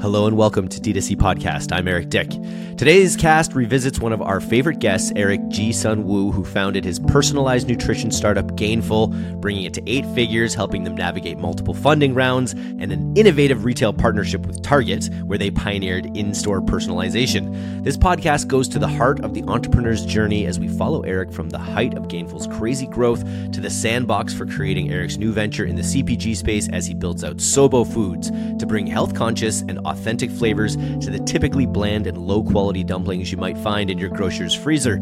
Hello and welcome to D2C Podcast. I'm Eric Dyck. Today's cast revisits one of our favorite guests, Eric Ji Sun Wu, who founded his personalized nutrition startup Gainful, bringing it to eight figures, helping them navigate multiple funding rounds, and an innovative retail partnership with Target, where they pioneered in store personalization. This podcast goes to the heart of the entrepreneur's journey as we follow Eric from the height of Gainful's crazy growth to the sandbox for creating Eric's new venture in the CPG space as he builds out Sobo Foods to bring health conscious and authentic flavors to the typically bland and low quality dumplings you might find in your grocer's freezer.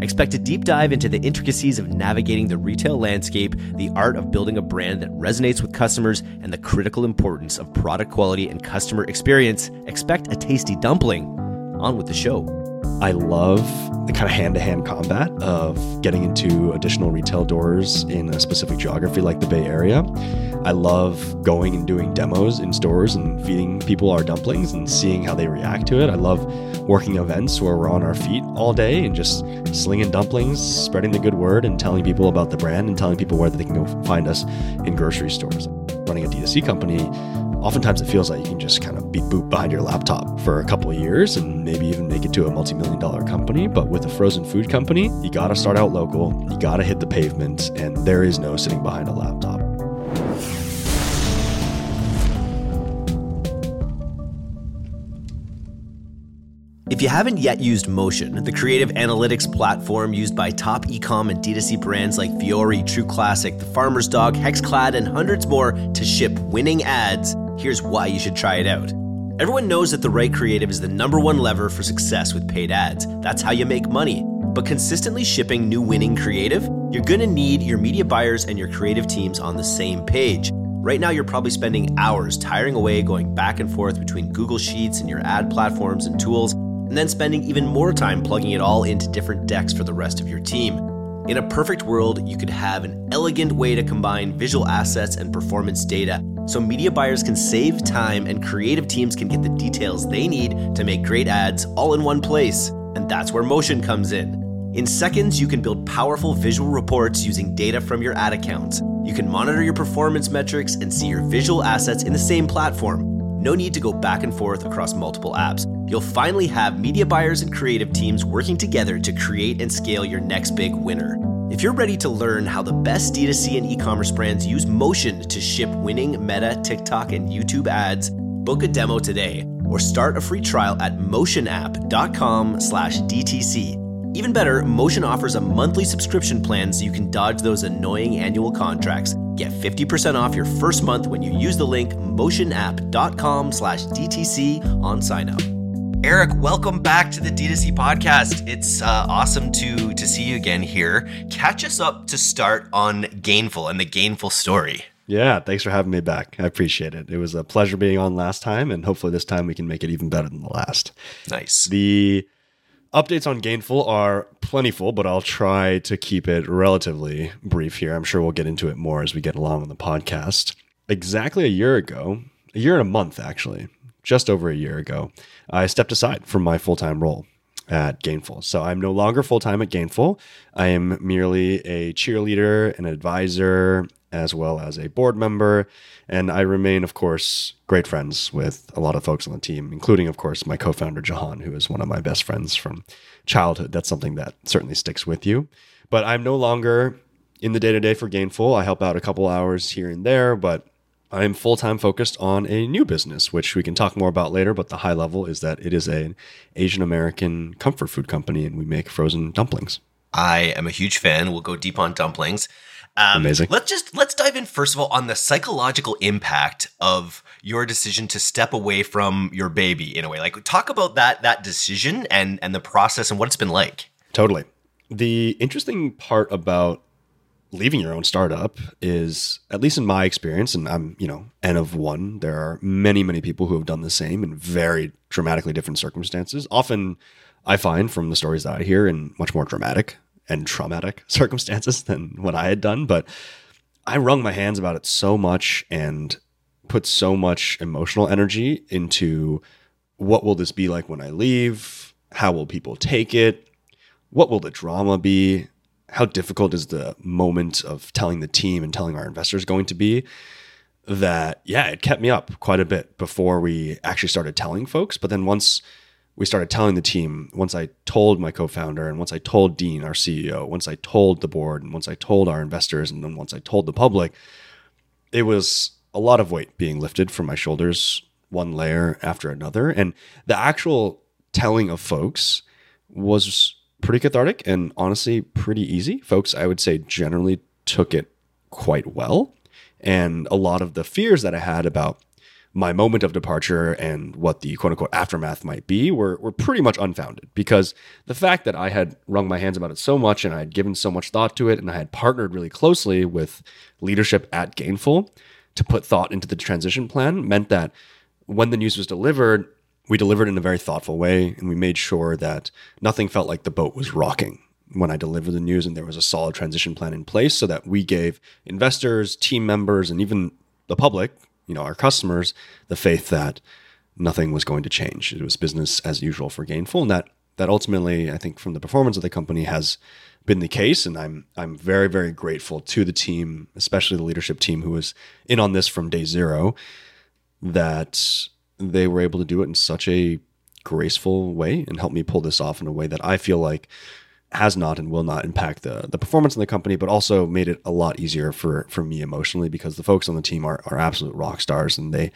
Expect a deep dive into the intricacies of navigating the retail landscape, the art of building a brand that resonates with customers, and the critical importance of product quality and customer experience. Expect a tasty dumpling. On with the show. I love the kind of hand to hand combat of getting into additional retail doors in a specific geography like the Bay Area. I love going and doing demos in stores and feeding people our dumplings and seeing how they react to it. I love working events where we're on our feet all day and just slinging dumplings, spreading the good word, and telling people about the brand and telling people where they can go find us in grocery stores. Running a D2C company, oftentimes it feels like you can just kind of be boot behind your laptop for a couple of years and maybe even make it to a multi-million dollar company but with a frozen food company you got to start out local you got to hit the pavement and there is no sitting behind a laptop. If you haven't yet used Motion, the creative analytics platform used by top ecom and D2C brands like Fiore, True Classic, The Farmer's Dog, Hexclad, and hundreds more to ship winning ads, here's why you should try it out. Everyone knows that the right creative is the number one lever for success with paid ads. That's how you make money. But consistently shipping new winning creative, you're gonna need your media buyers and your creative teams on the same page. Right now, you're probably spending hours tiring away going back and forth between Google Sheets and your ad platforms and tools and then spending even more time plugging it all into different decks for the rest of your team. In a perfect world, you could have an elegant way to combine visual assets and performance data so media buyers can save time and creative teams can get the details they need to make great ads all in one place. And that's where Motion comes in. In seconds, you can build powerful visual reports using data from your ad accounts. You can monitor your performance metrics and see your visual assets in the same platform. No need to go back and forth across multiple apps. You'll finally have media buyers and creative teams working together to create and scale your next big winner. If you're ready to learn how the best D2C and e-commerce brands use Motion to ship winning Meta, TikTok, and YouTube ads, book a demo today or start a free trial at motionapp.com slash DTC. Even better, Motion offers a monthly subscription plan so you can dodge those annoying annual contracts. Get 50% off your first month when you use the link motionapp.com slash DTC on sign up. Eric, welcome back to the D2C podcast. It's uh, awesome to to see you again here. Catch us up to start on Gainful and the Gainful story. yeah thanks for having me back i appreciate it it was a pleasure being on last time and hopefully this time we can make it even better than the last Nice. The updates on Gainful are plentiful, but I'll try to keep it relatively brief here. I'm sure we'll get into it more as we get along on the podcast. Exactly a year ago, a year and a month actually, just over a year ago, I stepped aside from my full time role at Gainful. So I'm no longer full time at Gainful. I am merely a cheerleader, an advisor, as well as a board member. And I remain, of course, great friends with a lot of folks on the team, including, of course, my co founder, Jahan, who is one of my best friends from childhood. That's something that certainly sticks with you. But I'm no longer in the day to day for Gainful. I help out a couple hours here and there, but I'm full time focused on a new business, which we can talk more about later. But the high level is that it is an Asian American comfort food company, and we make frozen dumplings. I am a huge fan. We'll go deep on dumplings. Um, Amazing. Let's just let's dive in first of all on the psychological impact of your decision to step away from your baby in a way. Like talk about that that decision and and the process and what it's been like. Totally. The interesting part about leaving your own startup is, at least in my experience, and I'm, you know, N of one, there are many, many people who have done the same in very dramatically different circumstances. Often I find from the stories that I hear in much more dramatic and traumatic circumstances than what I had done. But I wrung my hands about it so much and put so much emotional energy into what will this be like when I leave? How will people take it? What will the drama be? How difficult is the moment of telling the team and telling our investors going to be? that yeah, it kept me up quite a bit before we actually started telling folks. But then once we started telling the team, once I told my co-founder and once I told Dean, our CEO, once I told the board and once I told our investors and then once I told the public, it was a lot of weight being lifted from my shoulders, one layer after another. And the actual telling of folks was pretty cathartic and honestly pretty easy. Folks, I would say, generally took it quite well. And a lot of the fears that I had about my moment of departure and what the quote unquote aftermath might be were, were pretty much unfounded because the fact that I had wrung my hands about it so much and I had given so much thought to it and I had partnered really closely with leadership at Gainful to put thought into the transition plan meant that when the news was delivered, we delivered in a very thoughtful way and we made sure that nothing felt like the boat was rocking when I delivered the news and there was a solid transition plan in place so that we gave investors, team members, and even the public, you know, our customers, the faith that nothing was going to change. It was business as usual for Gainful. And that that ultimately, I think from the performance of the company has been the case. And I'm I'm very, very grateful to the team, especially the leadership team who was in on this from day zero, that they were able to do it in such a graceful way and help me pull this off in a way that I feel like has not and will not impact the the performance in the company, but also made it a lot easier for for me emotionally because the folks on the team are are absolute rock stars and they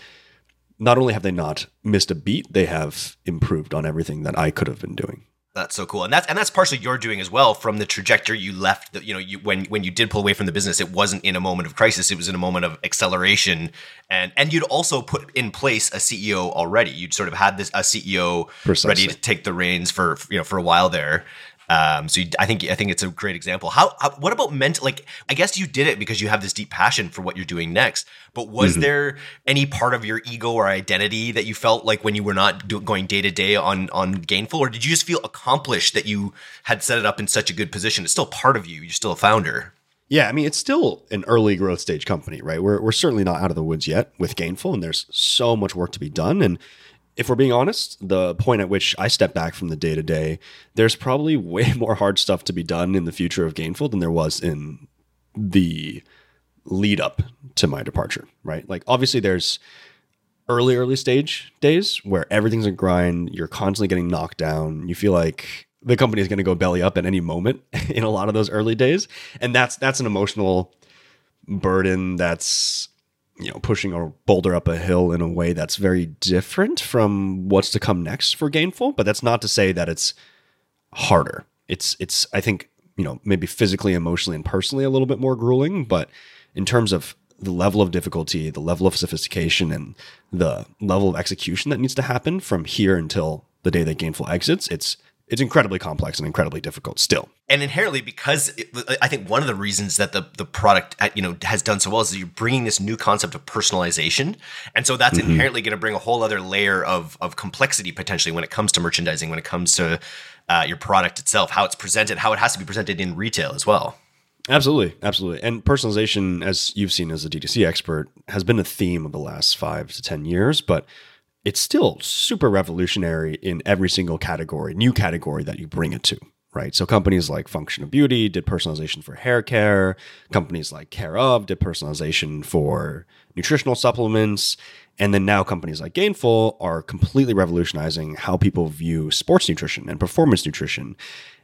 not only have they not missed a beat, they have improved on everything that I could have been doing. That's so cool, and that's and that's partially you're doing as well. From the trajectory you left, the, you know, you, when when you did pull away from the business, it wasn't in a moment of crisis; it was in a moment of acceleration, and and you'd also put in place a CEO already. You'd sort of had this a CEO Precisely. ready to take the reins for you know for a while there, um, so you, I think I think it's a great example. How, how, what about mental? Like I guess you did it because you have this deep passion for what you're doing next. But was mm-hmm. there any part of your ego or identity that you felt like when you were not do, going day to day on on Gainful, or did you just feel accomplished that you had set it up in such a good position? It's still part of you. You're still a founder. Yeah, I mean it's still an early growth stage company, right? We're we're certainly not out of the woods yet with Gainful, and there's so much work to be done. And if we're being honest, the point at which I step back from the day to day, there's probably way more hard stuff to be done in the future of Gainful than there was in the lead up to my departure, right? Like, obviously, there's early, early stage days where everything's a grind, you're constantly getting knocked down, you feel like the company is going to go belly up at any moment in a lot of those early days and that's that's an emotional burden that's you know pushing a boulder up a hill in a way that's very different from what's to come next for gainful but that's not to say that it's harder. It's it's i think you know maybe physically emotionally and personally a little bit more grueling but in terms of the level of difficulty the level of sophistication and the level of execution that needs to happen from here until the day that gainful exits it's it's incredibly complex and incredibly difficult still. And inherently, because it, I think one of the reasons that the the product uh, you know has done so well is that you're bringing this new concept of personalization, and so that's mm-hmm. inherently going to bring a whole other layer of of complexity potentially when it comes to merchandising, when it comes to uh, your product itself, how it's presented, how it has to be presented in retail as well. Absolutely, absolutely. And personalization, as you've seen as a D2C expert, has been a theme of the last five to ten years, but it's still super revolutionary in every single category, new category that you bring it to, right? So companies like Function of Beauty did personalization for hair care. Companies like Care of did personalization for nutritional supplements. And then now companies like Gainful are completely revolutionizing how people view sports nutrition and performance nutrition.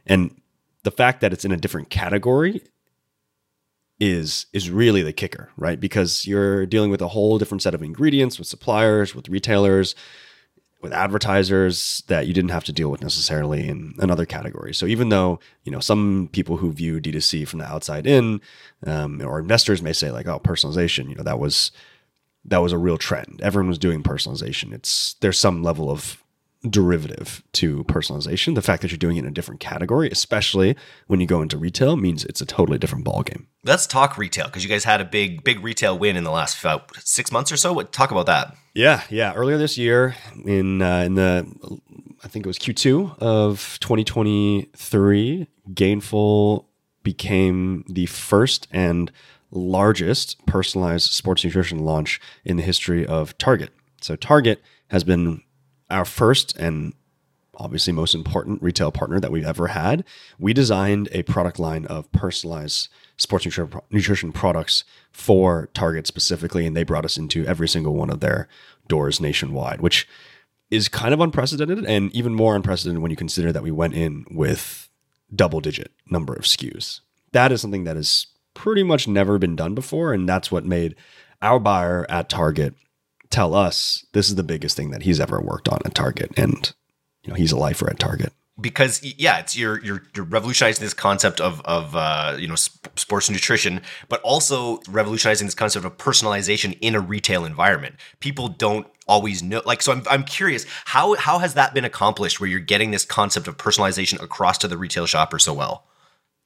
And the fact that it's in a different category is is really the kicker, right? Because you're dealing with a whole different set of ingredients with suppliers, with retailers, with advertisers that you didn't have to deal with necessarily in another category. So even though you know some people who view D2C from the outside in, um, or investors may say like, oh, personalization, you know, that was that was a real trend. Everyone was doing personalization. It's there's some level of derivative to personalization. The fact that you're doing it in a different category, especially when you go into retail, means it's a totally different ballgame. Let's talk retail because you guys had a big, big retail win in the last about six months or so. What, talk about that. Yeah, yeah. Earlier this year, in uh, in the I think it was Q2 of 2023, Gainful became the first and largest personalized sports nutrition launch in the history of Target. So Target has been our first and obviously most important retail partner that we've ever had, we designed a product line of personalized sports nutrition products for Target specifically, and they brought us into every single one of their doors nationwide, which is kind of unprecedented and even more unprecedented when you consider that we went in with double digit number of SKUs. That is something that has pretty much never been done before, and that's what made our buyer at Target tell us this is the biggest thing that he's ever worked on at Target, and you know he's a lifer at Target because yeah, it's you're you're you're revolutionizing this concept of of uh, you know sp- sports nutrition, but also revolutionizing this concept of personalization in a retail environment. People don't always know like so I'm I'm curious how how has that been accomplished where you're getting this concept of personalization across to the retail shopper so well?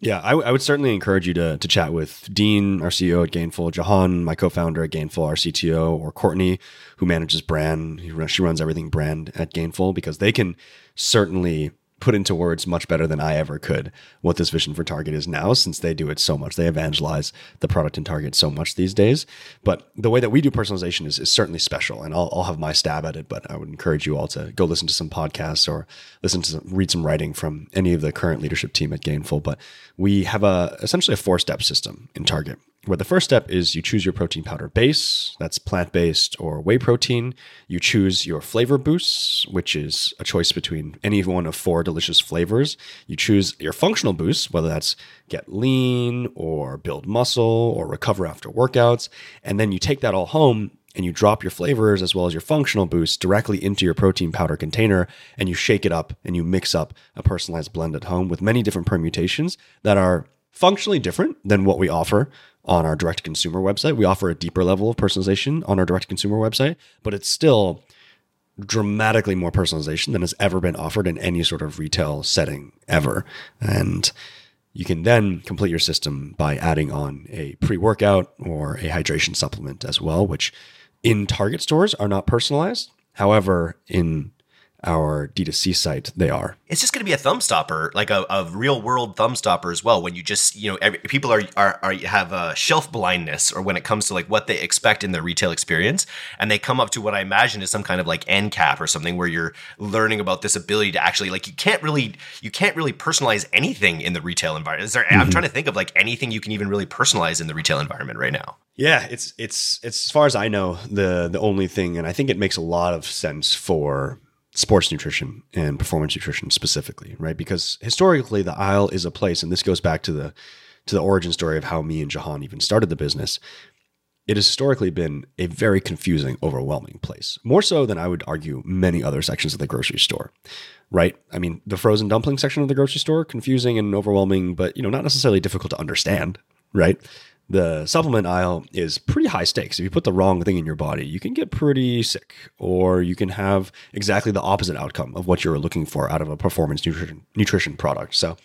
Yeah, I, w- I would certainly encourage you to to chat with Dean, our CEO at Gainful, Jahan, my co-founder at Gainful, our CTO, or Courtney, who manages brand. She runs everything brand at Gainful because they can certainly put into words much better than I ever could what this vision for Target is now, since they do it so much. They evangelize the product in Target so much these days. But the way that we do personalization is, is certainly special, and I'll, I'll have my stab at it. But I would encourage you all to go listen to some podcasts or listen to some, read some writing from any of the current leadership team at Gainful. But we have a essentially a four step system in Target where the first step is you choose your protein powder base, that's plant based or whey protein. You choose your flavor boosts, which is a choice between any one of four delicious flavors. You choose your functional boosts, whether that's get lean or build muscle or recover after workouts. And then you take that all home and you drop your flavors as well as your functional boosts directly into your protein powder container and you shake it up and you mix up a personalized blend at home with many different permutations that are functionally different than what we offer on our direct consumer website. We offer a deeper level of personalization on our direct consumer website, but it's still dramatically more personalization than has ever been offered in any sort of retail setting ever. And you can then complete your system by adding on a pre workout or a hydration supplement as well, which in Target stores are not personalized. However, in our D2C site, they are. It's just going to be a thumb stopper, like a, a real world thumb stopper as well. When you just, you know, every, people are, are, are have a shelf blindness or when it comes to like what they expect in the retail experience. And they come up to what I imagine is some kind of like end cap or something where you're learning about this ability to actually like, you can't really, you can't really personalize anything in the retail environment. Is there, mm-hmm. I'm trying to think of like anything you can even really personalize in the retail environment right now. Yeah, it's it's it's as far as I know the the only thing, and I think it makes a lot of sense for sports nutrition and performance nutrition specifically, right? Because historically, the aisle is a place, and this goes back to the to the origin story of how me and Jahan even started the business. It has historically been a very confusing, overwhelming place, more so than I would argue many other sections of the grocery store, right? I mean, the frozen dumpling section of the grocery store, confusing and overwhelming, but you know, not necessarily difficult to understand, right? The supplement aisle is pretty high stakes. If you put the wrong thing in your body, you can get pretty sick, or you can have exactly the opposite outcome of what you're looking for out of a performance nutrition, nutrition product. So,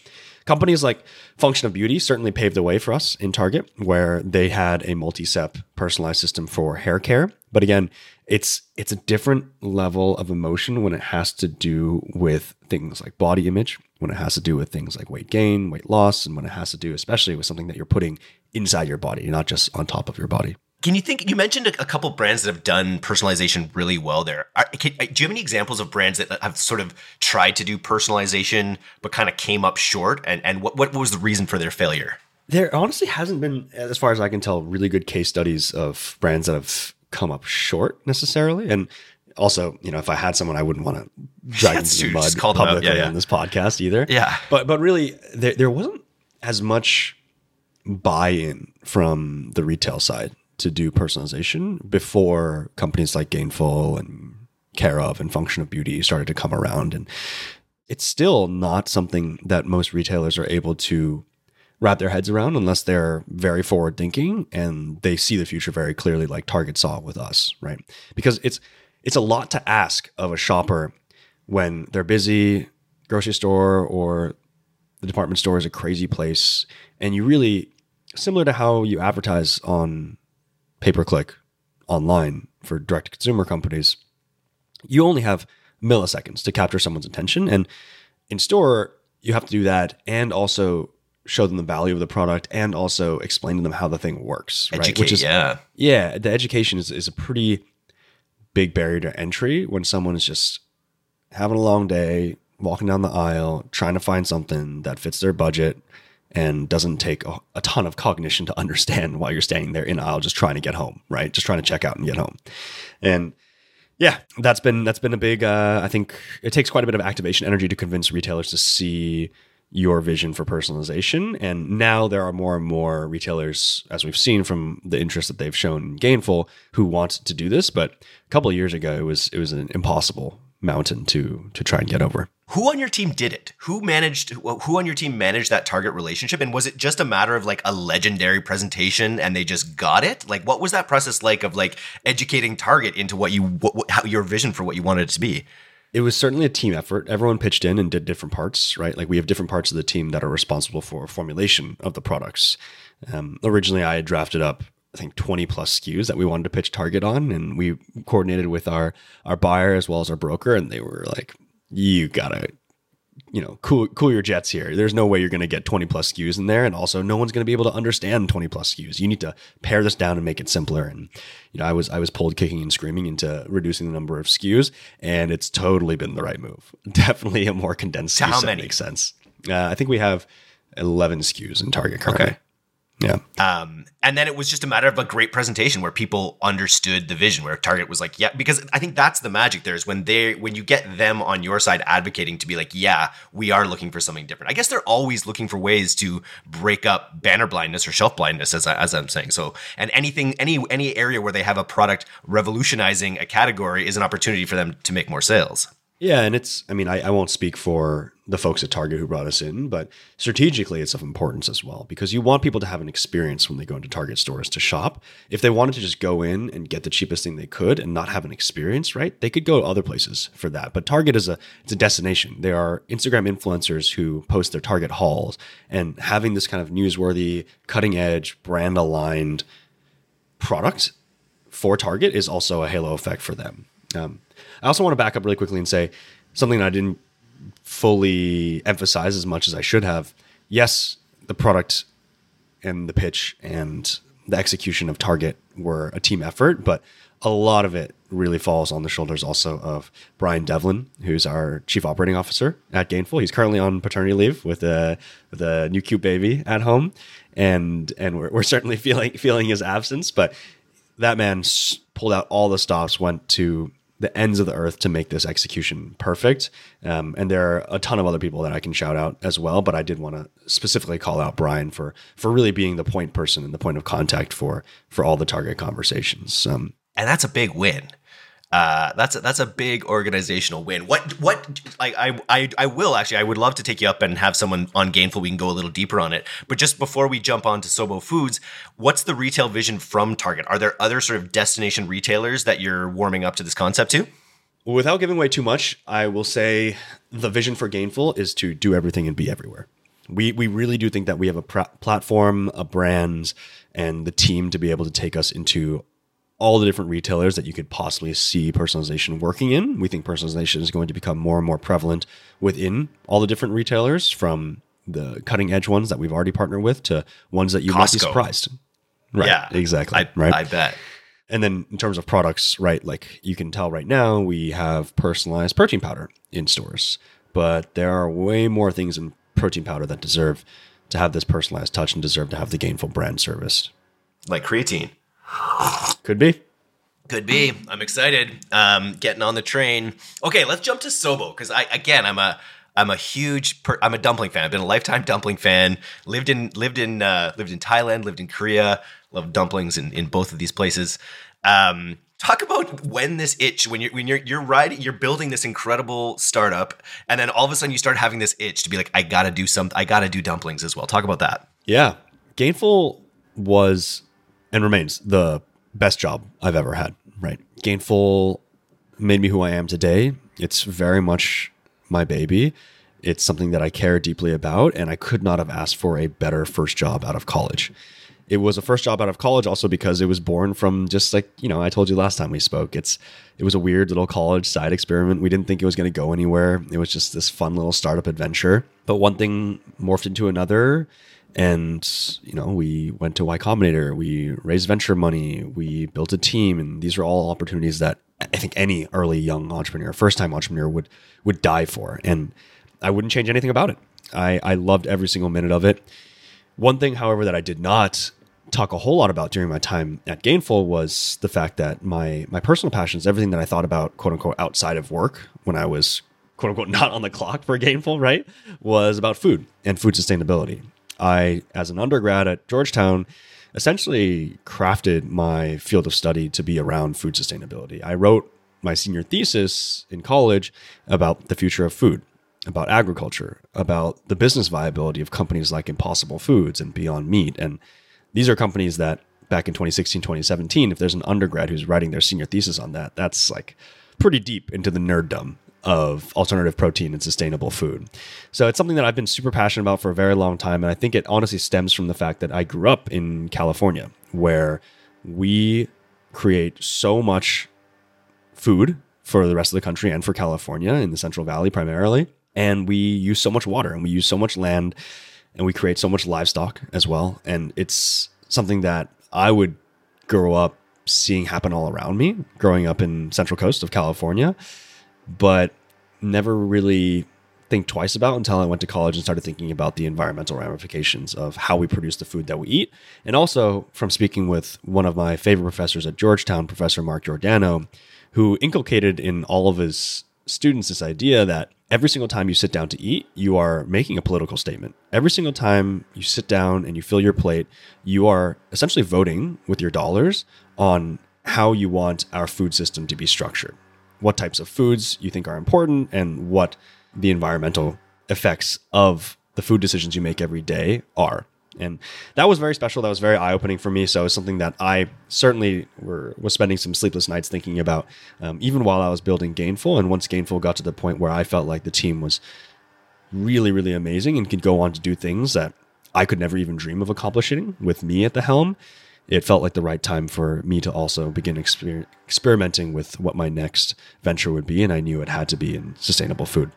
companies like Function of Beauty certainly paved the way for us in Target, where they had a multi-step personalized system for hair care. But again, it's it's a different level of emotion when it has to do with things like body image, when it has to do with things like weight gain, weight loss, and when it has to do especially with something that you're putting inside your body, not just on top of your body. Can you think? You mentioned a, couple brands that have done personalization really well. There, Are, can, do you have any examples of brands that have sort of tried to do personalization but kind of came up short? And and what what was the reason for their failure? There honestly hasn't been, as far as I can tell, really good case studies of brands that have come up short necessarily. And also, you know, if I had someone, I wouldn't want to drag them to the mud publicly yeah, yeah. on this podcast either. Yeah, but but really, there there wasn't as much buy-in from the retail side to do personalization before companies like Gainful and Care of and Function of Beauty started to come around. And it's still not something that most retailers are able to wrap their heads around unless they're very forward thinking and they see the future very clearly like Target saw with us, right? Because it's it's a lot to ask of a shopper when they're busy, grocery store or the department store is a crazy place and you really similar to how you advertise on pay per click online for direct to consumer companies, you only have milliseconds to capture someone's attention. And in store, you have to do that and also show them the value of the product and also explain to them how the thing works. Educate, right? Which is yeah. Yeah. The education is, is a pretty big barrier to entry when someone is just having a long day, walking down the aisle, trying to find something that fits their budget and doesn't take a, a, ton of cognition to understand why you're standing there in aisle just trying to get home, right? Just trying to check out and get home. And yeah, that's been that's been a big uh, I think it takes quite a bit of activation energy to convince retailers to see your vision for personalization. And now there are more and more retailers, as we've seen from the interest that they've shown in Gainful, who want to do this. But a couple of years ago, it was it was an impossible mountain to to try and get over. Who on your team did it? Who managed who on your team managed that target relationship and was it just a matter of like a legendary presentation and they just got it? Like what was that process like of like educating target into what you what, how your vision for what you wanted it to be? It was certainly a team effort. Everyone pitched in and did different parts, right? Like we have different parts of the team that are responsible for formulation of the products. Um, originally, I had drafted up I think 20 plus SKUs that we wanted to pitch Target on. And we coordinated with our, our buyer as well as our broker. And they were like, you gotta, you know, cool, cool your jets here. There's no way you're going to get 20 plus SKUs in there. And also no one's going to be able to understand 20 plus SKUs. You need to pare this down and make it simpler. And, you know, I was, I was pulled kicking and screaming into reducing the number of SKUs and it's totally been the right move. Definitely a more condensed SKU How many? makes sense. Uh, I think we have 11 SKUs in Target currently. Okay. Yeah. Um, and then it was just a matter of a great presentation where people understood the vision, where Target was like, yeah, because I think that's the magic there is when they when you get them on your side advocating to be like, yeah, we are looking for something different. I guess they're always looking for ways to break up banner blindness or shelf blindness, as I, as I'm saying. So, and anything, any any area where they have a product revolutionizing a category is an opportunity for them to make more sales. Yeah, and it's I mean, I, I won't speak for the folks at Target who brought us in, but strategically it's of importance as well because you want people to have an experience when they go into Target stores to shop. If they wanted to just go in and get the cheapest thing they could and not have an experience, right? They could go to other places for that. But Target is a it's a destination. There are Instagram influencers who post their Target hauls and having this kind of newsworthy, cutting edge, brand aligned product for Target is also a halo effect for them. Um, I also want to back up really quickly and say something I didn't fully emphasize as much as I should have. Yes, the product and the pitch and the execution of Target were a team effort, but a lot of it really falls on the shoulders also of Brian Devlin, who's our chief operating officer at Gainful. He's currently on paternity leave with uh, a with a new cute baby at home, and and we're, we're certainly feeling feeling his absence. But that man pulled out all the stops, went to the ends of the earth to make this execution perfect. Um, and there are a ton of other people that I can shout out as well, but I did want to specifically call out Brian for for really being the point person and the point of contact for for all the target conversations. Um, and that's a big win. Uh, that's a, that's a big organizational win. What what like I, I I will actually I would love to take you up and have someone on Gainful. We can go a little deeper on it. But just before we jump on to Sobo Foods, what's the retail vision from Target? Are there other sort of destination retailers that you're warming up to this concept to? Without giving away too much, I will say the vision for Gainful is to do everything and be everywhere. We we really do think that we have a pr- platform, a brand, and the team to be able to take us into all the different retailers that you could possibly see personalization working in. We think personalization is going to become more and more prevalent within all the different retailers from the cutting edge ones that we've already partnered with to ones that you Costco. might be surprised. Right. Yeah. Exactly. I, right. I bet. And then in terms of products, right, like you can tell right now, we have personalized protein powder in stores, but there are way more things in protein powder that deserve to have this personalized touch and deserve to have the gainful brand service. Like creatine. Could be. Could be. I'm excited. Um, getting on the train. Okay, let's jump to Sobo because I again I'm a I'm a huge per, I'm a dumpling fan. I've been a lifetime dumpling fan. Lived in lived in uh, lived in Thailand. Lived in Korea. Love dumplings in, in both of these places. Um, talk about when this itch when you're when you're you're riding you're building this incredible startup and then all of a sudden you start having this itch to be like I gotta do something I gotta do dumplings as well. Talk about that. Yeah, Gainful was and remains the best job I've ever had. Right. Gainful made me who I am today. It's very much my baby. It's something that I care deeply about, and I could not have asked for a better first job out of college. It was a first job out of college also because it was born from just like, you know, I told you last time we spoke. It's it was a weird little college side experiment. We didn't think it was going to go anywhere. It was just this fun little startup adventure. But one thing morphed into another and you know we went to y combinator we raised venture money we built a team and these are all opportunities that I think any early young entrepreneur, first time entrepreneur would would die for. And I wouldn't change anything about it. I, I loved every single minute of it. One thing, however, that I did not talk a whole lot about during my time at Gainful was the fact that my my personal passions, everything that I thought about, quote unquote, outside of work when I was quote unquote not on the clock for Gainful, right, was about food and food sustainability. I, as an undergrad at Georgetown, essentially crafted my field of study to be around food sustainability. I wrote my senior thesis in college about the future of food, about agriculture, about the business viability of companies like Impossible Foods and Beyond Meat. And these are companies that back in 2016, 2017, if there's an undergrad who's writing their senior thesis on that, that's like pretty deep into the nerddom of alternative protein and sustainable food. So it's something that I've been super passionate about for a very long time. And I think it honestly stems from the fact that I grew up in California, where we create so much food for the rest of the country and for California in the Central Valley primarily. And we use so much water and we use so much land and we create so much livestock as well. And it's something that I would grow up seeing happen all around me, growing up in Central Coast of California but never really think twice about until I went to college and started thinking about the environmental ramifications of how we produce the food that we eat. And also from speaking with one of my favorite professors at Georgetown, Professor Mark Giordano, who inculcated in all of his students this idea that every single time you sit down to eat, you are making a political statement. Every single time you sit down and you fill your plate, you are essentially voting with your dollars on how you want our food system to be structured what types of foods you think are important and what the environmental effects of the food decisions you make every day are. And that was very special. That was very eye opening for me. So it was something that I certainly were, was spending some sleepless nights thinking about, um, even while I was building Gainful. And once Gainful got to the point where I felt like the team was really, really amazing and could go on to do things that I could never even dream of accomplishing with me at the helm, it felt like the right time for me to also begin exper- experimenting with what my next venture would be. And I knew it had to be in sustainable food.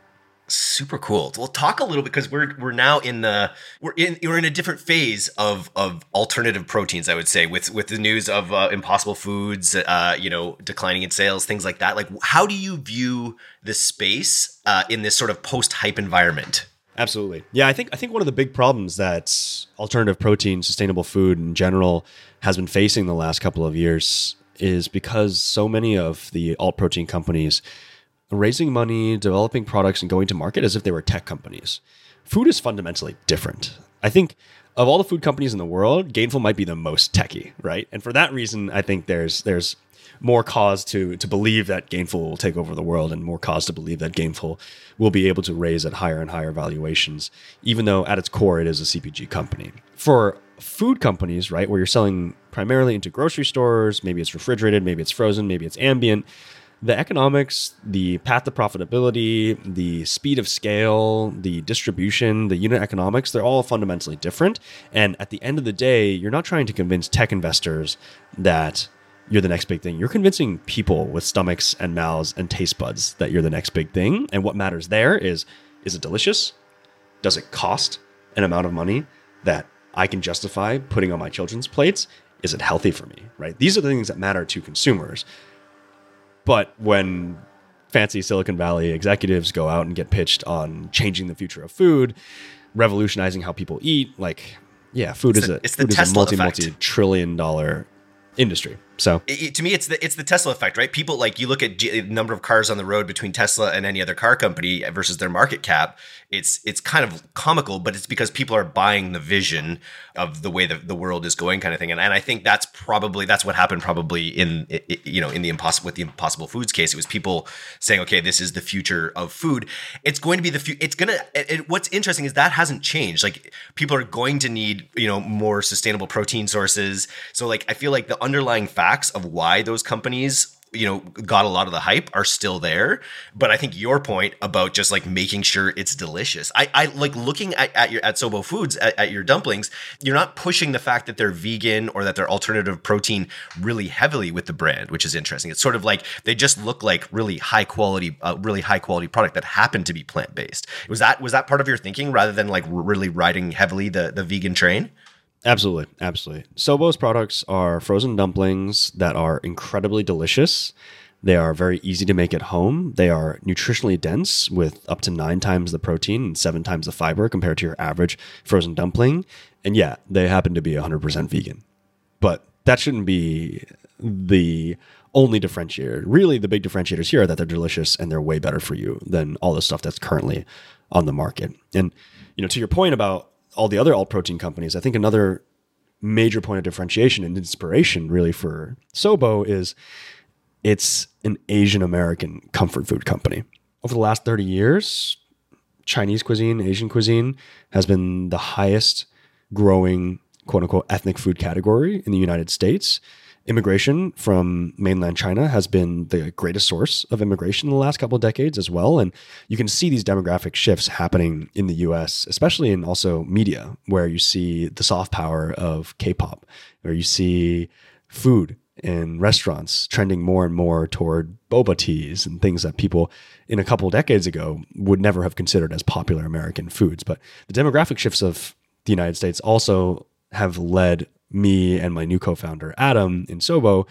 Super cool. We'll talk a little because we're we're now in the we're in we're in a different phase of of alternative proteins. I would say with with the news of uh, Impossible Foods, uh, you know, declining in sales, things like that. Like, how do you view this space uh, in this sort of post hype environment? Absolutely. Yeah, I think I think one of the big problems that alternative protein, sustainable food in general has been facing the last couple of years is because so many of the alt protein companies are raising money, developing products and going to market as if they were tech companies. Food is fundamentally different. I think of all the food companies in the world, Gainful might be the most techy, right? And for that reason, I think there's there's more cause to to believe that Gainful will take over the world, and more cause to believe that Gainful will be able to raise at higher and higher valuations, even though at its core it is a CPG company. For food companies, right, where you're selling primarily into grocery stores, maybe it's refrigerated, maybe it's frozen, maybe it's ambient. The economics, the path to profitability, the speed of scale, the distribution, the unit economics, they're all fundamentally different. And at the end of the day, you're not trying to convince tech investors that you're the next big thing. You're convincing people with stomachs and mouths and taste buds that you're the next big thing. And what matters there is is it delicious? Does it cost an amount of money that I can justify putting on my children's plates? Is it healthy for me? Right? These are the things that matter to consumers. But when fancy Silicon Valley executives go out and get pitched on changing the future of food, revolutionizing how people eat, like yeah, food it's is the, a it's the food Tesla is a multi effect. multi trillion dollar industry. So it, to me, it's the it's the Tesla effect, right? People like you look at G- the number of cars on the road between Tesla and any other car company versus their market cap. It's it's kind of comical, but it's because people are buying the vision of the way that the world is going, kind of thing. And, and I think that's probably that's what happened probably in you know in the impossible with the Impossible Foods case. It was people saying, okay, this is the future of food. It's going to be the future. It's gonna. It, it- what's interesting is that hasn't changed. Like people are going to need you know more sustainable protein sources. So like I feel like the underlying facts of why those companies you know got a lot of the hype are still there. But i think your point about just like making sure it's delicious i i like looking at, at your at sobo foods at, at your dumplings you're not pushing the fact that they're vegan or that they're alternative protein really heavily with the brand which is interesting. It's sort of like they just look like really high quality uh, really high quality product that happened to be plant-based. Was that was that part of your thinking rather than like really riding heavily the the vegan train Absolutely, absolutely. Sobo's products are frozen dumplings that are incredibly delicious. They are very easy to make at home. They are nutritionally dense with up to nine times the protein and seven times the fiber compared to your average frozen dumpling. And yeah, they happen to be 100% vegan. But that shouldn't be the only differentiator. Really, the big differentiators here are that they're delicious and they're way better for you than all the stuff that's currently on the market. And you know, to your point about all the other alt protein companies, I think another major point of differentiation and inspiration really for Sobo is it's an Asian American comfort food company. Over the last 30 years, Chinese cuisine, Asian cuisine has been the highest growing quote unquote ethnic food category in the United States immigration from mainland China has been the greatest source of immigration in the last couple of decades as well. And you can see these demographic shifts happening in the US, especially in also media, where you see the soft power of K pop, where you see food in restaurants trending more and more toward boba teas and things that people in a couple decades ago would never have considered as popular American foods. But the demographic shifts of the United States also have led me and my new co-founder Adam in Sobo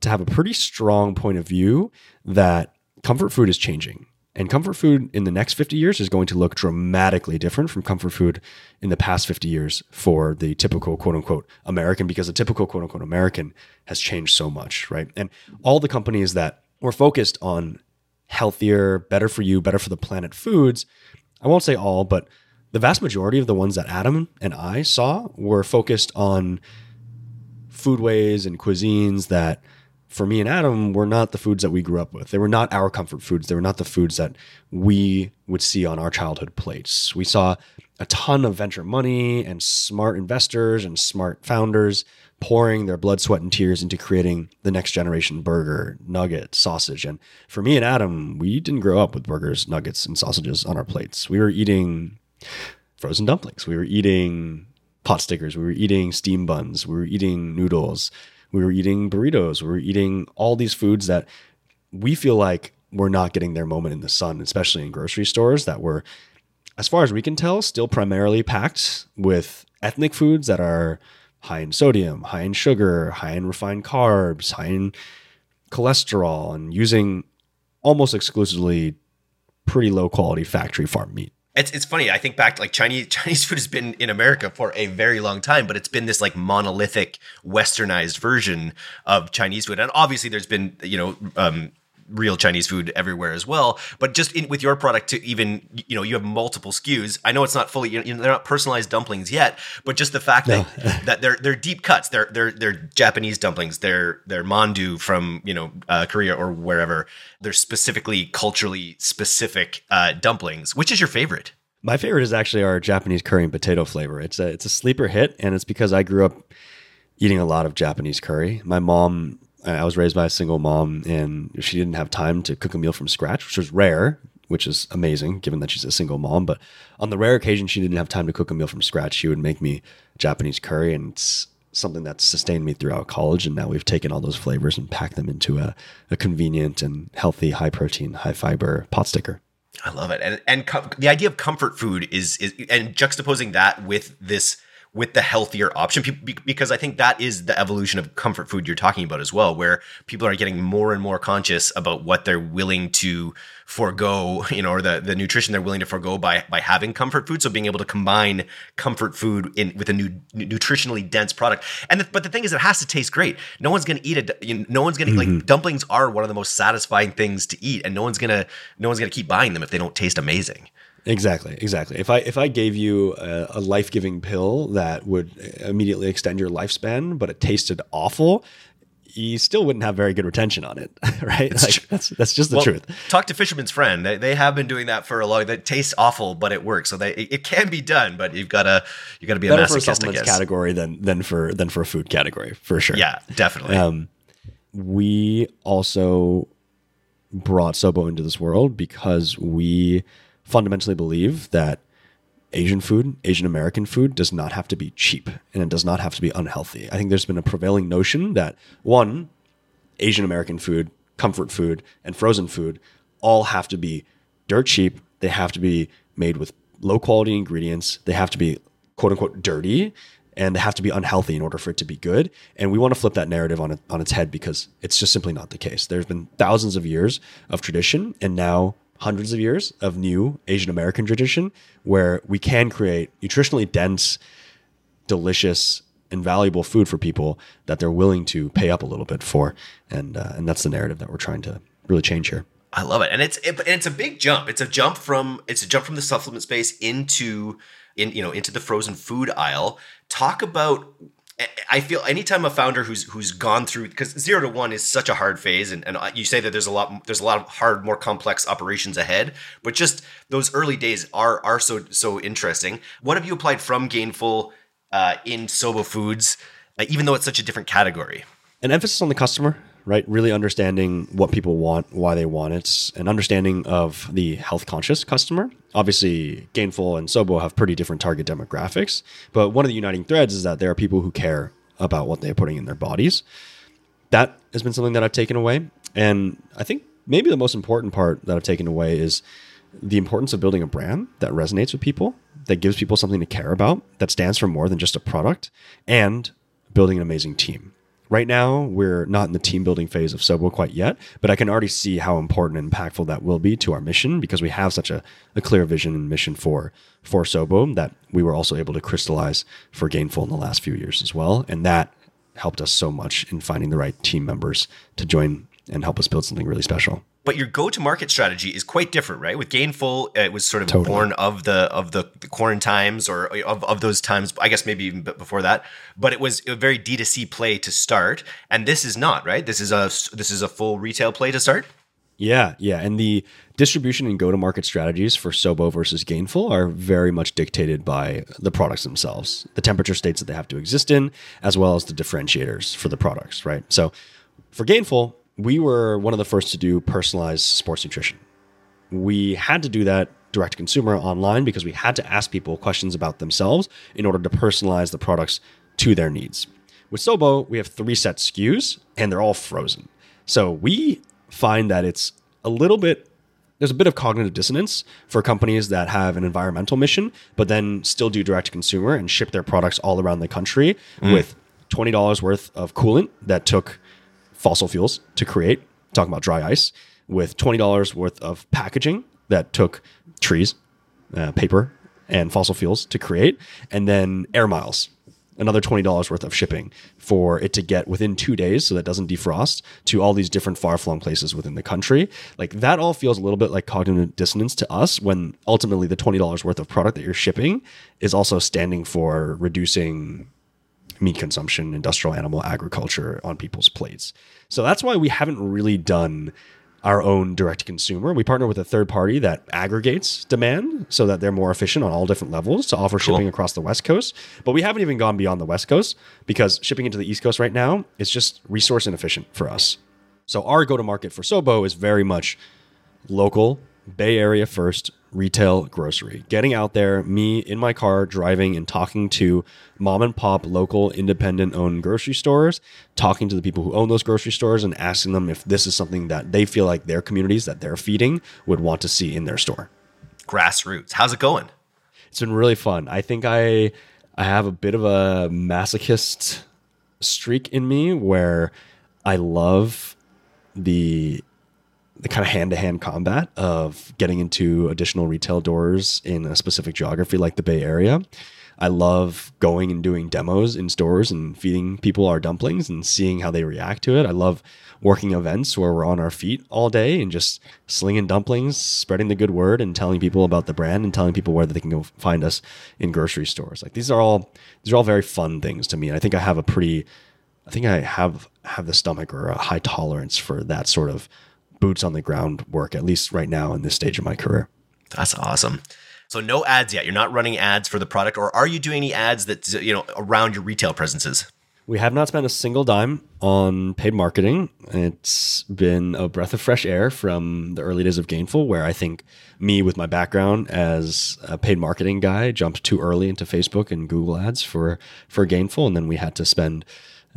to have a pretty strong point of view that comfort food is changing. And comfort food in the next 50 years is going to look dramatically different from comfort food in the past 50 years for the typical quote unquote American, because the typical quote unquote American has changed so much, right? And all the companies that were focused on healthier, better for you, better for the planet foods, I won't say all, but the vast majority of the ones that Adam and I saw were focused on foodways and cuisines that for me and Adam were not the foods that we grew up with. They were not our comfort foods. They were not the foods that we would see on our childhood plates. We saw a ton of venture money and smart investors and smart founders pouring their blood, sweat, and tears into creating the next generation burger, nugget, sausage. And for me and Adam, we didn't grow up with burgers, nuggets, and sausages on our plates. We were eating frozen dumplings. We were eating pot stickers. We were eating steam buns. We were eating noodles. We were eating burritos. We were eating all these foods that we feel like we're not getting their moment in the sun, especially in grocery stores that were, as far as we can tell, still primarily packed with ethnic foods that are high in sodium, high in sugar, high in refined carbs, high in cholesterol, and using almost exclusively pretty low quality factory farm meat. It's, it's funny. I think back like Chinese Chinese food has been in America for a very long time, but it's been this like monolithic, westernized version of Chinese food. And obviously, there's been you know um, real Chinese food everywhere as well. But just in, with your product to even, you know, you have multiple SKUs. I know it's not fully, you know, they're not personalized dumplings yet, but just the fact no. that, that they're, they're deep cuts. They're, they're, they're Japanese dumplings. They're, they're mandu from, you know, uh, Korea or wherever. They're specifically culturally specific uh, dumplings. Which is your favorite? My favorite is actually our Japanese curry and potato flavor. It's a, it's a sleeper hit. And it's because I grew up eating a lot of Japanese curry. My mom I was raised by a single mom, and she didn't have time to cook a meal from scratch, which was rare, which is amazing given that she's a single mom. But on the rare occasion she didn't have time to cook a meal from scratch, she would make me Japanese curry, and it's something that's sustained me throughout college. And now we've taken all those flavors and packed them into a, a convenient and healthy, high protein, high fiber pot sticker. I love it, and and com- the idea of comfort food is is and juxtaposing that with this with the healthier option because I think that is the evolution of comfort food you're talking about as well, where people are getting more and more conscious about what they're willing to forego, you know, or the, the nutrition they're willing to forego by by having comfort food. So being able to combine comfort food in with a new nutritionally dense product. And the, but the thing is, it has to taste great. No one's gonna eat it. You know, no one's gonna mm-hmm. like dumplings are one of the most satisfying things to eat, and no one's gonna no one's gonna keep buying them if they don't taste amazing. Exactly, exactly. If I if I gave you a, a life giving pill that would immediately extend your lifespan, but it tasted awful, you still wouldn't have very good retention on it, right? That's, like, that's, that's just the well, truth. Talk to Fisherman's Friend. They, they have been doing that for a long. That tastes awful, but it works. So they it, it can be done, but you've got to you got to be Better a masochist, for a supplements category than than for than for a food category for sure. Yeah, definitely. Um, we also brought Sobo into this world because we fundamentally believe that Asian food, Asian American food, does not have to be cheap and it does not have to be unhealthy. I think there's been a prevailing notion that one, Asian American food, comfort food, and frozen food all have to be dirt cheap. They have to be made with low quality ingredients. They have to be quote unquote dirty. and they have to be unhealthy in order for it to be good. And we want to flip that narrative on, it, on its head because it's just simply not the case. There's been thousands of years of tradition and now hundreds of years of new Asian American tradition where we can create nutritionally dense, delicious, and valuable food for people that they're willing to pay up a little bit for. And, uh, and that's the narrative that we're trying to really change here. I love it, and it's it, and it's a big jump. It's a jump from it's a jump from the supplement space into in you know into the frozen food aisle. Talk about I feel anytime a founder who's who's gone through because zero to one is such a hard phase, and, and you say that there's a lot there's a lot of hard, more complex operations ahead, but just those early days are are so so interesting. What have you applied from Gainful uh, in Sobo Foods, uh, even though it's such a different category? An emphasis on the customer right? Really understanding what people want, why they want it, and understanding of the health conscious customer. Obviously, Gainful and Sobo have pretty different target demographics, but one of the uniting threads is that there are people who care about what they're putting in their bodies. That has been something that I've taken away. And I think maybe the most important part that I've taken away is the importance of building a brand that resonates with people, that gives people something to care about, that stands for more than just a product, and building an amazing team. Right now, we're not in the team building phase of Sobo quite yet, but I can already see how important and impactful that will be to our mission because we have such a, a clear vision and mission for for Sobo that we were also able to crystallize for Gainful in the last few years as well, and that helped us so much in finding the right team members to join and help us build something really special but your go-to-market strategy is quite different, right? With Gainful, it was sort of totally. born of the of the, the times, or of, of those times. I guess maybe even before that, but it was a very D2C play to start, and this is not right. This is a this is a full retail play to start. Yeah, yeah, and the distribution and go-to-market strategies for Sobo versus Gainful are very much dictated by the products themselves, the temperature states that they have to exist in, as well as the differentiators for the products. Right. So, for Gainful, we were one of the first to do personalized sports nutrition. We had to do that direct to consumer online because we had to ask people questions about themselves in order to personalize the products to their needs. With Sobo, we have three set SKUs and they're all frozen. So we find that it's a little bit there's a bit of cognitive dissonance for companies that have an environmental mission, but then still do direct to consumer and ship their products all around the country mm. with $20 worth of coolant that took fossil fuels to create, talking about dry ice, with $20 worth of packaging that took trees, uh, paper, and fossil fuels to create, and then air miles, another $20 worth of shipping for it to get within two days so that doesn't defrost to all these different far flung places within the country. Like that all feels a little bit like cognitive dissonance to us when ultimately the $20 worth of product that you're shipping is also standing for reducing meat consumption, industrial animal agriculture on people's plates. So that's why we haven't really done our own direct consumer. We partner with a third party that aggregates demand so that they're more efficient on all different levels to offer cool. shipping across the West Coast. But we haven't even gone beyond the West Coast because shipping into the East Coast right now is just resource inefficient for us. So our go to market for Sobo is very much local, Bay Area first, retail grocery. Getting out there, me in my car driving and talking to mom and pop local independent owned grocery stores, talking to the people who own those grocery stores and asking them if this is something that they feel like their communities that they're feeding would want to see in their store. Grassroots. How's it going? It's been really fun. I think I I have a bit of a masochist streak in me where I love the the kind of hand to hand combat of getting into additional retail doors in a specific geography like the Bay Area. I love going and doing demos in stores and feeding people our dumplings and seeing how they react to it. I love working events where we're on our feet all day and just slinging dumplings, spreading the good word and telling people about the brand and telling people where they can go find us in grocery stores. Like these are all these are all very fun things to me. And I think I have a pretty I think I have have the stomach or a high tolerance for that sort of boots on the ground work, at least right now in this stage of my career. That's awesome. So no ads yet. You're not running ads for the product, or are you doing any ads that you know around your retail presences? We have not spent a single dime on paid marketing. It's been a breath of fresh air from the early days of Gainful, where I think me, with my background as a paid marketing guy, jumped too early into Facebook and Google ads for for Gainful, and then we had to spend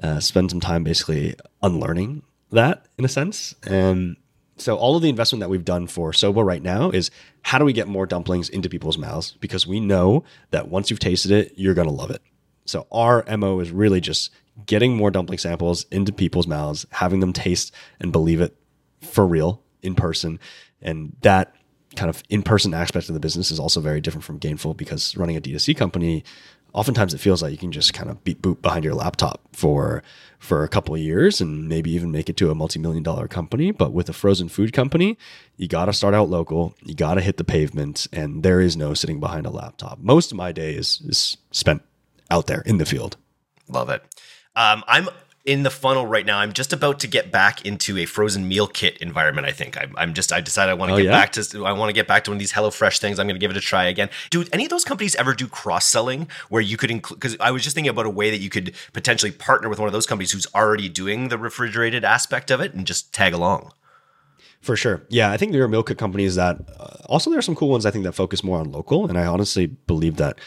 uh, spend some time basically unlearning that in a sense. And so all of the investment that we've done for Sobo right now is how do we get more dumplings into people's mouths? Because we know that once you've tasted it, you're going to love it. So our MO is really just getting more dumpling samples into people's mouths, having them taste and believe it for real in person. And that kind of in person aspect of the business is also very different from Gainful because running a D2C company, oftentimes it feels like you can just kind of beat boot behind your laptop for for a couple of years and maybe even make it to a multi-million dollar company. But with a frozen food company you got to start out local you got to hit the pavement and there is no sitting behind a laptop. Most of my day is, is spent out there in the field. Love it. Um, i'm in the funnel right now. I'm just about to get back into a frozen meal kit environment. I think I'm, I'm just. I decided I want to oh, get yeah? back to. I want to get back to one of these HelloFresh things. I'm going to give it a try again. Do any of those companies ever do cross selling where you could include? Because I was just thinking about a way that you could potentially partner with one of those companies who's already doing the refrigerated aspect of it and just tag along. For sure. Yeah, I think there are meal kit companies that uh, also there are some cool ones I think that focus more on local, and I honestly believe that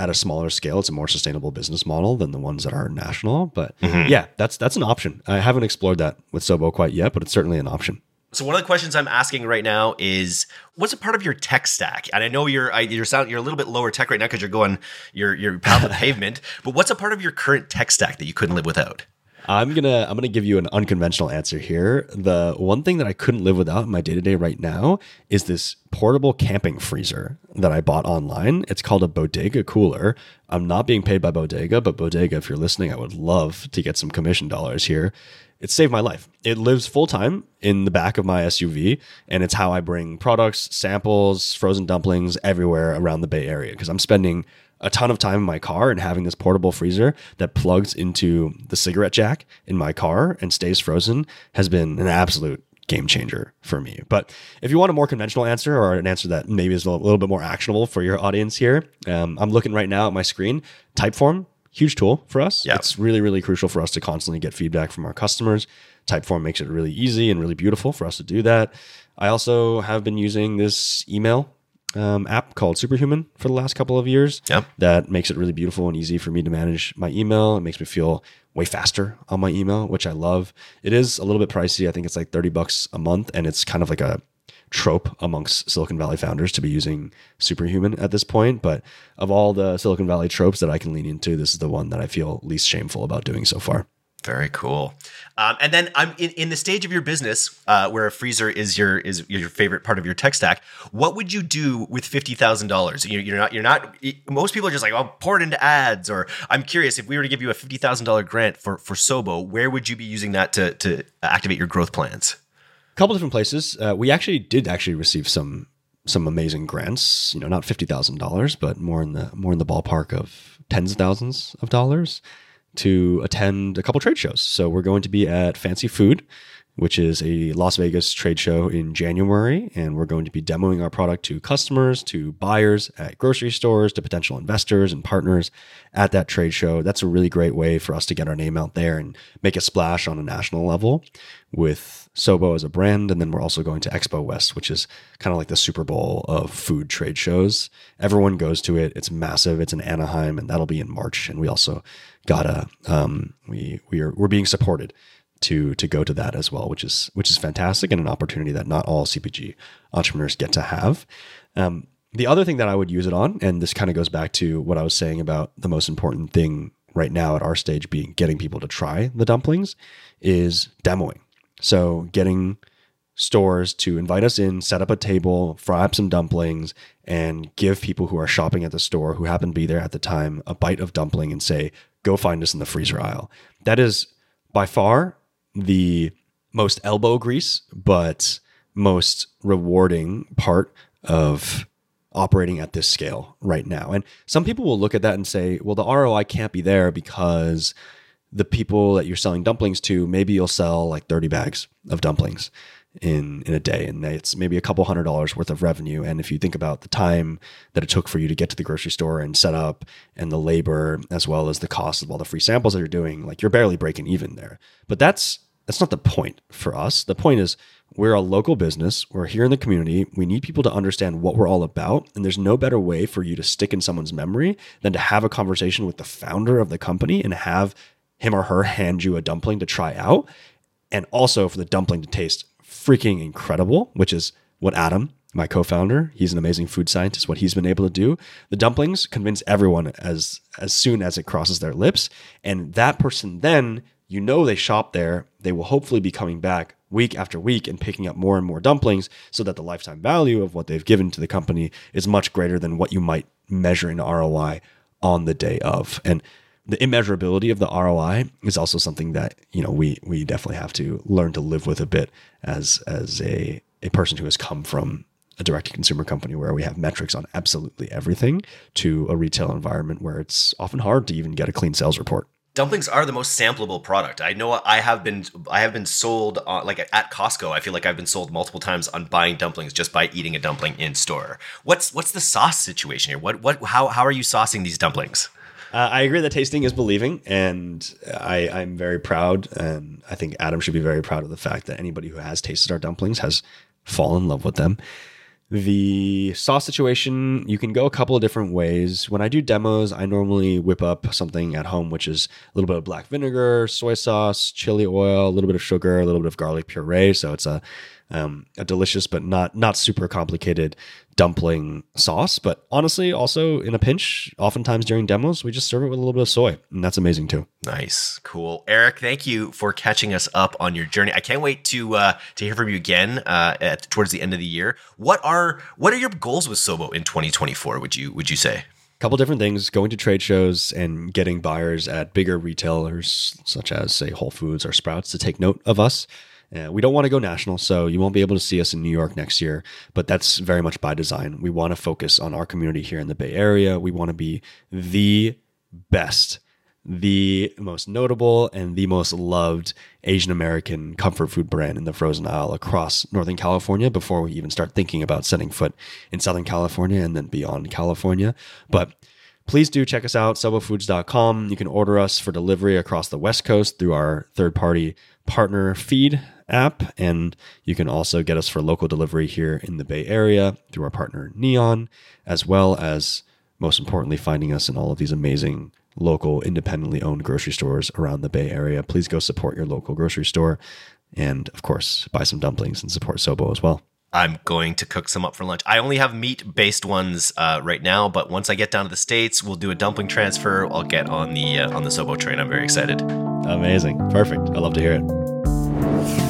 at a smaller scale, it's a more sustainable business model than the ones that are national. But mm-hmm. yeah, that's that's an option. I haven't explored that with Sobo quite yet, but it's certainly an option. So one of the questions I'm asking right now is, what's a part of your tech stack? And I know you're you're sound you're a little bit lower tech right now because you're going you're you're pound the pavement. But what's a part of your current tech stack that you couldn't live without? I'm gonna I'm gonna give you an unconventional answer here. The one thing that I couldn't live without in my day to day right now is this portable camping freezer that I bought online. It's called a Bodega cooler. I'm not being paid by Bodega, but Bodega, if you're listening, I would love to get some commission dollars here. It saved my life. It lives full time in the back of my SUV, and it's how I bring products, samples, frozen dumplings everywhere around the Bay Area because I'm spending a ton of time in my car and having this portable freezer that plugs into the cigarette jack in my car and stays frozen has been an absolute game changer for me. But if you want a more conventional answer or an answer that maybe is a little bit more actionable for your audience here, um, I'm looking right now at my screen. Typeform, huge tool for us. It's really, really crucial for us to constantly get feedback from our customers. Typeform makes it really easy and really beautiful for us to do that. I also have been using this email um, app called Superhuman for the last couple of years. Yep. That makes it really beautiful and easy for me to manage my email. It makes me feel way faster on my email, which I love. It is a little bit pricey. I think it's like 30 bucks a month and it's kind of like a trope amongst Silicon Valley founders to be using Superhuman at this point. But of all the Silicon Valley tropes that I can lean into, this is the one that I feel least shameful about doing so far. Very cool. Um, and then I'm in, in the stage of your business uh, where a freezer is your is your favorite part of your tech stack. What would you do with fifty thousand dollars? You're not you're not. Most people are just like, "I'll pour it into ads." Or I'm curious if we were to give you a fifty thousand dollar grant for for Sobo, where would you be using that to to activate your growth plans? A couple different places. Uh, we actually did actually receive some some amazing grants. You know, not fifty thousand dollars, but more in the more in the ballpark of tens of thousands of dollars to attend a couple trade shows. So we're going to be at Fancy Food, which is a Las Vegas trade show in January, and we're going to be demoing our product to customers, to buyers at grocery stores, to potential investors and partners at that trade show. That's a really great way for us to get our name out there and make a splash on a national level with Sobo as a brand. And then we're also going to Expo West, which is kind of like the Super Bowl of food trade shows. Everyone goes to it. It's massive. It's in Anaheim, and that'll be in March. And we also got a um, we we are we're being supported to to go to that as well, which is which is fantastic and an opportunity that not all CPG entrepreneurs get to have. Um, the other thing that I would use it on, and this kind of goes back to what I was saying about the most important thing right now at our stage being getting people to try the dumplings, is demoing. So getting stores to invite us in, set up a table, fry up some dumplings, and give people who are shopping at the store who happen to be there at the time a bite of dumpling and say, go find us in the freezer aisle. That is by far the most elbow grease, but most rewarding part of operating at this scale right now. And some people will look at that and say, well, the ROI can't be there because the people that you're selling dumplings to, maybe you'll sell like 30 bags of dumplings in in a day and it's maybe a couple hundred dollars worth of revenue. And if you think about the time that it took for you to get to the grocery store and set up and the labor as well as the cost of all the free samples that you're doing like you're barely breaking even there. But that's that's not the point for us. The point is we're a local business. We're here in the community. We need people to understand what we're all about and there's no better way for you to stick in someone's memory than to have a conversation with the founder of the company and have him or her hand you a dumpling to try out and also for the dumpling to taste freaking incredible, which is what Adam my co-founder. He's an amazing food scientist. What he's been able to do, the dumplings convince everyone as as soon as it crosses their lips, and that person then you know they shop there. They will hopefully be coming back week after week and picking up more and more dumplings, so that the lifetime value of what they've given to the company is much greater than what you might measure in ROI on the day of. And the immeasurability of the ROI is also something that you know we we definitely have to learn to live with a bit as as a a person who has come from a direct to consumer company where we have metrics on absolutely everything to a retail environment where it's often hard to even get a clean sales report. Dumplings are the most sampleable product. I know I have been I have been sold on, like at Costco. I feel like I've been sold multiple times on buying dumplings just by eating a dumpling in store. What's what's the sauce situation here? What what how how are you saucing these dumplings? Uh, I agree that tasting is believing, and I, I'm very proud, and I think Adam should be very proud of the fact that anybody who has tasted our dumplings has fallen in love with them. The sauce situation, you can go a couple of different ways. When I do demos, I normally whip up something at home, which is a little bit of black vinegar, soy sauce, chili oil, a little bit of sugar, a little bit of garlic puree. So it's a um, a delicious but not not super complicated dumpling sauce. But honestly, also in a pinch, oftentimes during demos, we just serve it with a little bit of soy, and that's amazing too. Nice, cool, Eric. Thank you for catching us up on your journey. I can't wait to uh, to hear from you again uh, at, towards the end of the year. What are what are your goals with Sobo in 2024? Would you would you say? couple different things going to trade shows and getting buyers at bigger retailers such as say whole foods or sprouts to take note of us uh, we don't want to go national, so you won't be able to see us in New York next year, but that's very much by design. We want to focus on our community here in the Bay Area. We want to be the best, the most notable, and the most loved Asian American comfort food brand in the frozen aisle across Northern California before we even start thinking about setting foot in Southern California and then beyond California. But please do check us out, sobofoods.com. You can order us for delivery across the West Coast through our third party partner feed app. And you can also get us for local delivery here in the Bay Area through our partner Neon, as well as, most importantly, finding us in all of these amazing local, independently owned grocery stores around the Bay Area. Please go support your local grocery store. And of course, buy some dumplings and support Sobo as well. I'm going to cook some up for lunch. I only have meat based ones uh, right now, but once I get down to the states, we'll do a dumpling transfer. I'll get on the uh, on the Sobo train. I'm very excited. Amazing, perfect. I love to hear it.